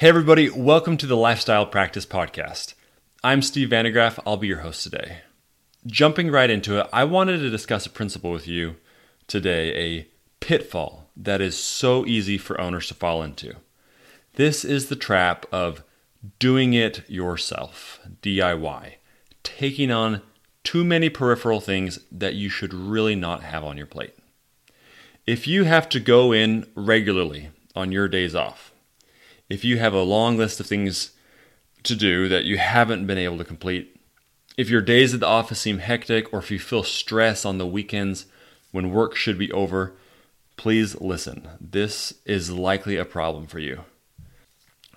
Hey, everybody, welcome to the Lifestyle Practice Podcast. I'm Steve Vandegraff. I'll be your host today. Jumping right into it, I wanted to discuss a principle with you today, a pitfall that is so easy for owners to fall into. This is the trap of doing it yourself, DIY, taking on too many peripheral things that you should really not have on your plate. If you have to go in regularly on your days off, if you have a long list of things to do that you haven't been able to complete, if your days at the office seem hectic, or if you feel stress on the weekends when work should be over, please listen. This is likely a problem for you.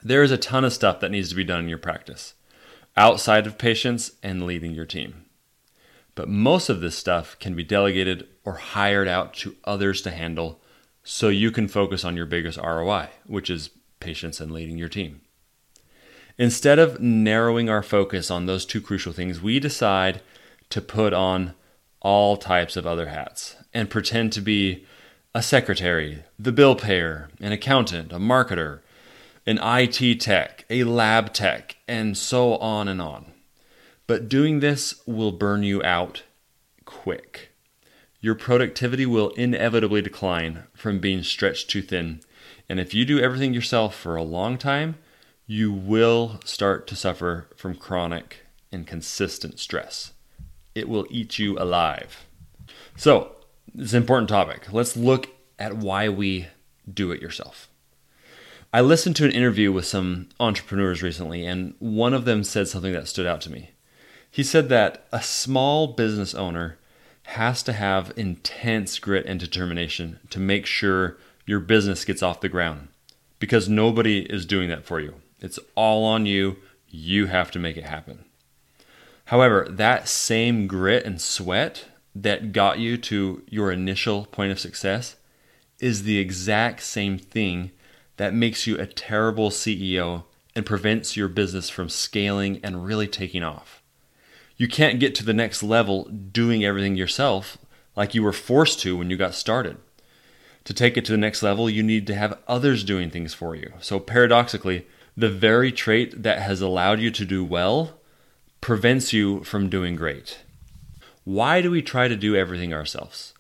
There is a ton of stuff that needs to be done in your practice outside of patients and leading your team. But most of this stuff can be delegated or hired out to others to handle so you can focus on your biggest ROI, which is patients and leading your team. Instead of narrowing our focus on those two crucial things, we decide to put on all types of other hats and pretend to be a secretary, the bill payer, an accountant, a marketer, an IT tech, a lab tech, and so on and on. But doing this will burn you out quick. Your productivity will inevitably decline from being stretched too thin and if you do everything yourself for a long time, you will start to suffer from chronic and consistent stress. It will eat you alive. So, it's an important topic. Let's look at why we do it yourself. I listened to an interview with some entrepreneurs recently, and one of them said something that stood out to me. He said that a small business owner has to have intense grit and determination to make sure your business gets off the ground because nobody is doing that for you. It's all on you. You have to make it happen. However, that same grit and sweat that got you to your initial point of success is the exact same thing that makes you a terrible CEO and prevents your business from scaling and really taking off. You can't get to the next level doing everything yourself like you were forced to when you got started to take it to the next level, you need to have others doing things for you. So, paradoxically, the very trait that has allowed you to do well prevents you from doing great. Why do we try to do everything ourselves?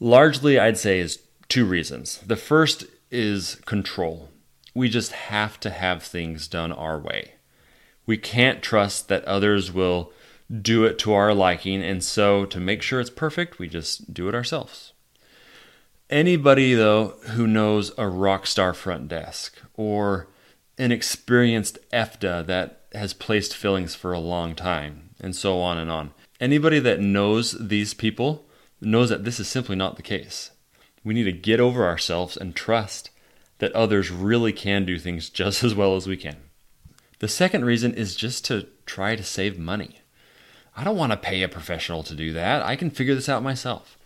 Largely, I'd say, is two reasons. The first is control. We just have to have things done our way. We can't trust that others will do it to our liking, and so to make sure it's perfect, we just do it ourselves. Anybody, though, who knows a rock star front desk or an experienced EFDA that has placed fillings for a long time, and so on and on. Anybody that knows these people knows that this is simply not the case. We need to get over ourselves and trust that others really can do things just as well as we can. The second reason is just to try to save money. I don't want to pay a professional to do that. I can figure this out myself.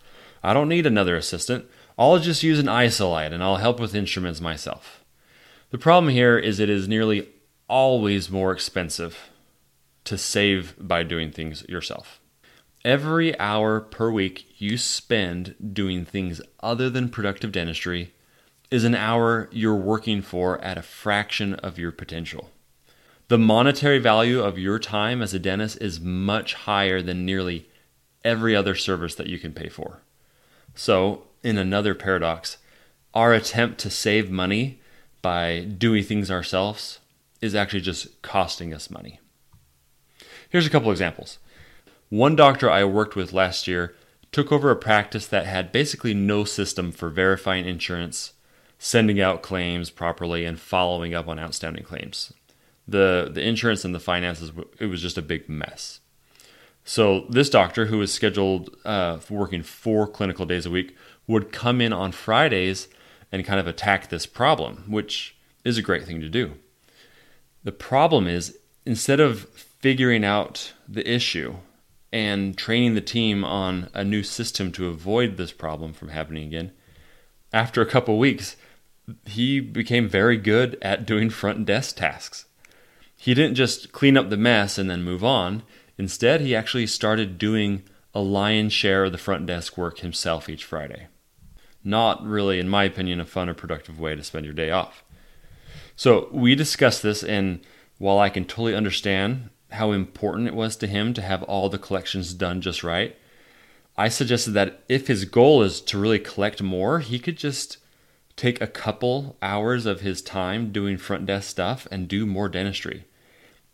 I don't need another assistant. I'll just use an Isolite and I'll help with instruments myself. The problem here is it is nearly always more expensive to save by doing things yourself. Every hour per week you spend doing things other than productive dentistry is an hour you're working for at a fraction of your potential. The monetary value of your time as a dentist is much higher than nearly every other service that you can pay for. So, in another paradox, our attempt to save money by doing things ourselves is actually just costing us money. Here's a couple examples. One doctor I worked with last year took over a practice that had basically no system for verifying insurance, sending out claims properly, and following up on outstanding claims. The, the insurance and the finances, it was just a big mess. So, this doctor, who was scheduled uh, for working four clinical days a week, would come in on Fridays and kind of attack this problem, which is a great thing to do. The problem is, instead of figuring out the issue and training the team on a new system to avoid this problem from happening again, after a couple weeks, he became very good at doing front desk tasks. He didn't just clean up the mess and then move on. Instead, he actually started doing a lion's share of the front desk work himself each Friday not really, in my opinion, a fun or productive way to spend your day off. So we discussed this, and while I can totally understand how important it was to him to have all the collections done just right, I suggested that if his goal is to really collect more, he could just take a couple hours of his time doing front desk stuff and do more dentistry.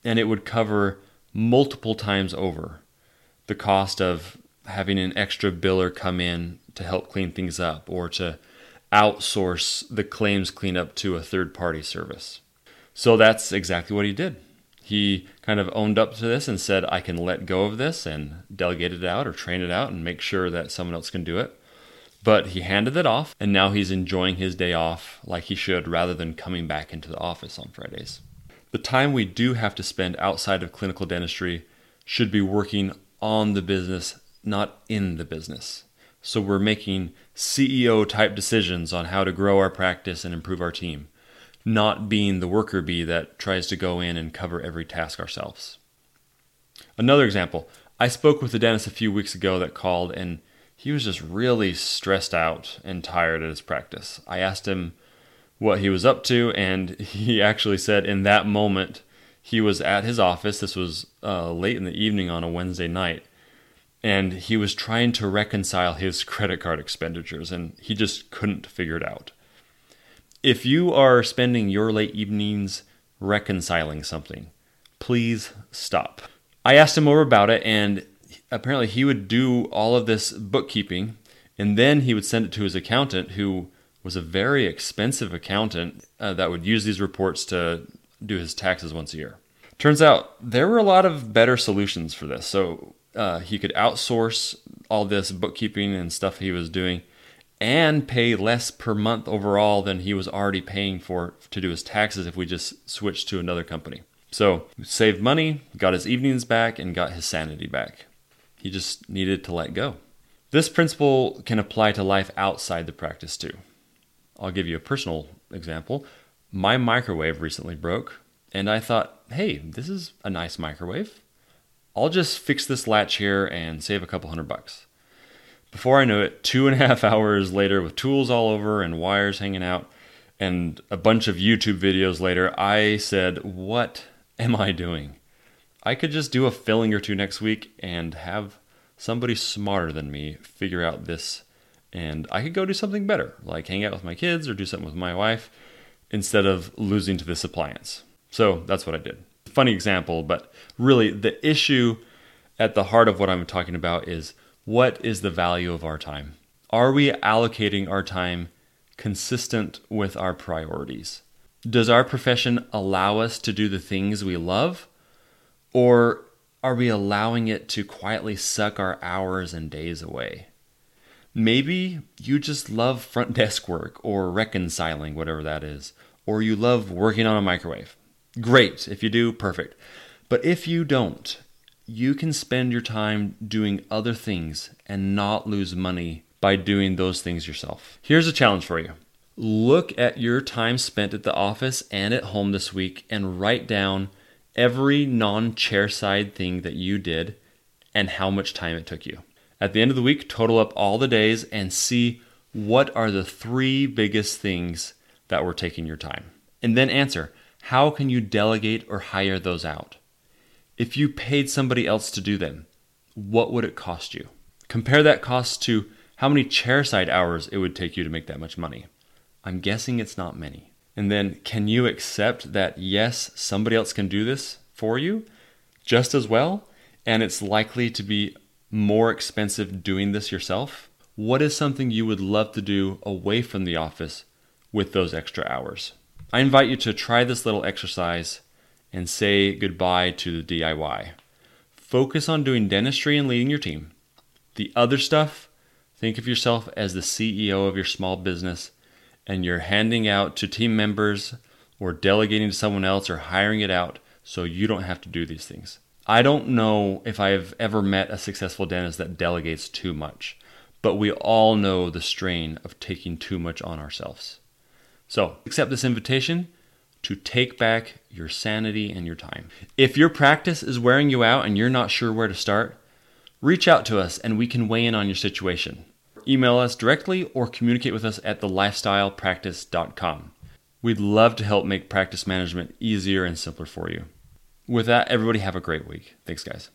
And it would cover multiple times over the cost of having an extra biller come in to help clean things up or to outsource the claims cleanup to a third party service. So that's exactly what he did. He kind of owned up to this and said, I can let go of this and delegate it out or train it out and make sure that someone else can do it. But he handed it off, and now he's enjoying his day off like he should rather than coming back into the office on Fridays. The time we do have to spend outside of clinical dentistry should be working on the business, not in the business. So we're making CEO type decisions on how to grow our practice and improve our team, not being the worker bee that tries to go in and cover every task ourselves. Another example I spoke with a dentist a few weeks ago that called and he was just really stressed out and tired at his practice. I asked him what he was up to, and he actually said in that moment he was at his office. This was uh, late in the evening on a Wednesday night, and he was trying to reconcile his credit card expenditures, and he just couldn't figure it out. If you are spending your late evenings reconciling something, please stop. I asked him over about it, and apparently he would do all of this bookkeeping and then he would send it to his accountant who was a very expensive accountant uh, that would use these reports to do his taxes once a year turns out there were a lot of better solutions for this so uh, he could outsource all this bookkeeping and stuff he was doing and pay less per month overall than he was already paying for to do his taxes if we just switched to another company so saved money got his evenings back and got his sanity back he just needed to let go. This principle can apply to life outside the practice too. I'll give you a personal example. My microwave recently broke, and I thought, hey, this is a nice microwave. I'll just fix this latch here and save a couple hundred bucks. Before I knew it, two and a half hours later, with tools all over and wires hanging out, and a bunch of YouTube videos later, I said, What am I doing? I could just do a filling or two next week and have somebody smarter than me figure out this and I could go do something better, like hang out with my kids or do something with my wife instead of losing to this appliance. So that's what I did. Funny example, but really the issue at the heart of what I'm talking about is what is the value of our time? Are we allocating our time consistent with our priorities? Does our profession allow us to do the things we love? Or are we allowing it to quietly suck our hours and days away? Maybe you just love front desk work or reconciling, whatever that is, or you love working on a microwave. Great. If you do, perfect. But if you don't, you can spend your time doing other things and not lose money by doing those things yourself. Here's a challenge for you look at your time spent at the office and at home this week and write down every non chairside thing that you did and how much time it took you. At the end of the week, total up all the days and see what are the three biggest things that were taking your time. And then answer how can you delegate or hire those out? If you paid somebody else to do them, what would it cost you? Compare that cost to how many chairside hours it would take you to make that much money. I'm guessing it's not many. And then, can you accept that yes, somebody else can do this for you just as well? And it's likely to be more expensive doing this yourself? What is something you would love to do away from the office with those extra hours? I invite you to try this little exercise and say goodbye to the DIY. Focus on doing dentistry and leading your team. The other stuff, think of yourself as the CEO of your small business and you're handing out to team members or delegating to someone else or hiring it out so you don't have to do these things. I don't know if I've ever met a successful dentist that delegates too much, but we all know the strain of taking too much on ourselves. So, accept this invitation to take back your sanity and your time. If your practice is wearing you out and you're not sure where to start, reach out to us and we can weigh in on your situation email us directly or communicate with us at thelifestylepractice.com. We'd love to help make practice management easier and simpler for you. With that, everybody have a great week. Thanks, guys.